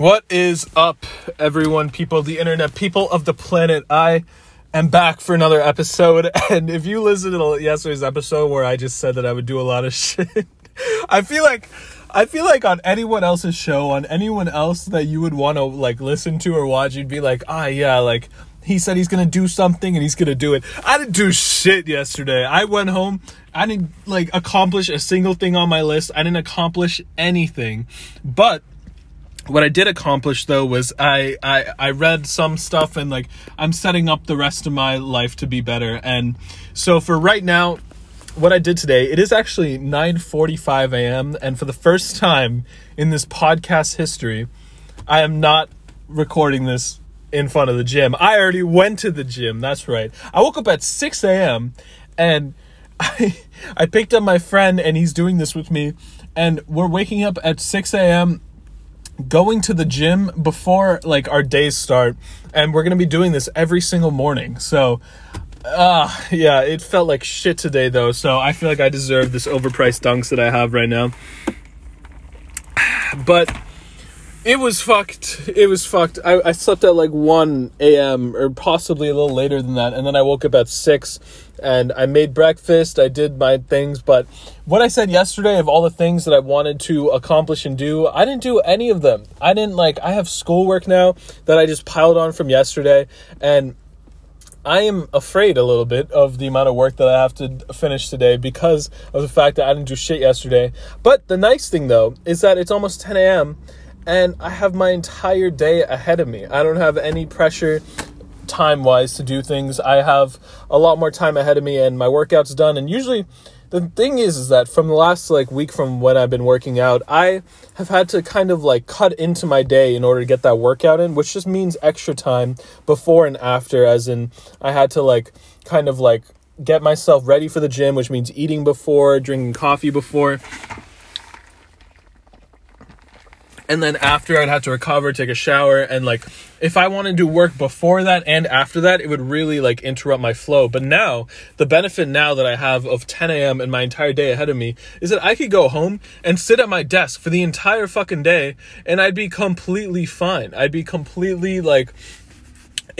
What is up, everyone, people of the internet, people of the planet? I am back for another episode. And if you listened to yesterday's episode where I just said that I would do a lot of shit, I feel like. I feel like on anyone else's show, on anyone else that you would want to like listen to or watch, you'd be like, ah, yeah, like he said he's gonna do something and he's gonna do it. I didn't do shit yesterday. I went home. I didn't like accomplish a single thing on my list. I didn't accomplish anything, but what I did accomplish though was I, I I read some stuff and like I'm setting up the rest of my life to be better. And so for right now, what I did today, it is actually 9:45 a.m. and for the first time in this podcast history, I am not recording this in front of the gym. I already went to the gym. That's right. I woke up at 6 a.m. and I I picked up my friend and he's doing this with me and we're waking up at 6 a.m going to the gym before like our days start and we're going to be doing this every single morning. So uh yeah, it felt like shit today though. So I feel like I deserve this overpriced dunks that I have right now. But it was fucked. It was fucked. I, I slept at like 1 a.m. or possibly a little later than that. And then I woke up at 6 and I made breakfast. I did my things. But what I said yesterday of all the things that I wanted to accomplish and do, I didn't do any of them. I didn't like, I have schoolwork now that I just piled on from yesterday. And I am afraid a little bit of the amount of work that I have to finish today because of the fact that I didn't do shit yesterday. But the nice thing though is that it's almost 10 a.m and I have my entire day ahead of me. I don't have any pressure time wise to do things. I have a lot more time ahead of me and my workout's done. And usually the thing is is that from the last like week from when I've been working out, I have had to kind of like cut into my day in order to get that workout in, which just means extra time before and after as in I had to like kind of like get myself ready for the gym, which means eating before, drinking coffee before and then after I'd have to recover, take a shower, and like if I wanted to do work before that and after that, it would really like interrupt my flow. But now, the benefit now that I have of 10 a.m. and my entire day ahead of me is that I could go home and sit at my desk for the entire fucking day and I'd be completely fine. I'd be completely like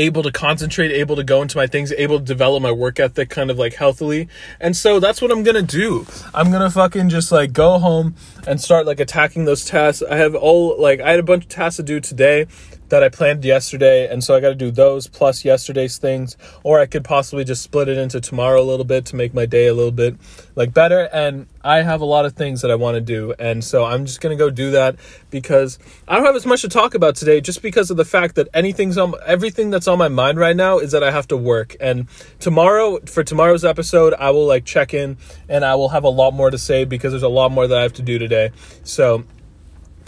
able to concentrate, able to go into my things, able to develop my work ethic kind of like healthily. And so that's what I'm gonna do. I'm gonna fucking just like go home and start like attacking those tasks. I have all like I had a bunch of tasks to do today that I planned yesterday, and so I got to do those plus yesterday's things, or I could possibly just split it into tomorrow a little bit to make my day a little bit like better. And I have a lot of things that I want to do, and so I'm just gonna go do that because I don't have as much to talk about today, just because of the fact that anything's on everything that's on my mind right now is that I have to work. And tomorrow, for tomorrow's episode, I will like check in and I will have a lot more to say because there's a lot more that I have to do today. So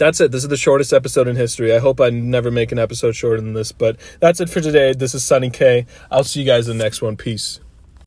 that's it. This is the shortest episode in history. I hope I never make an episode shorter than this, but that's it for today. This is Sunny K. I'll see you guys in the next one. Peace.